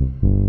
Mm-hmm.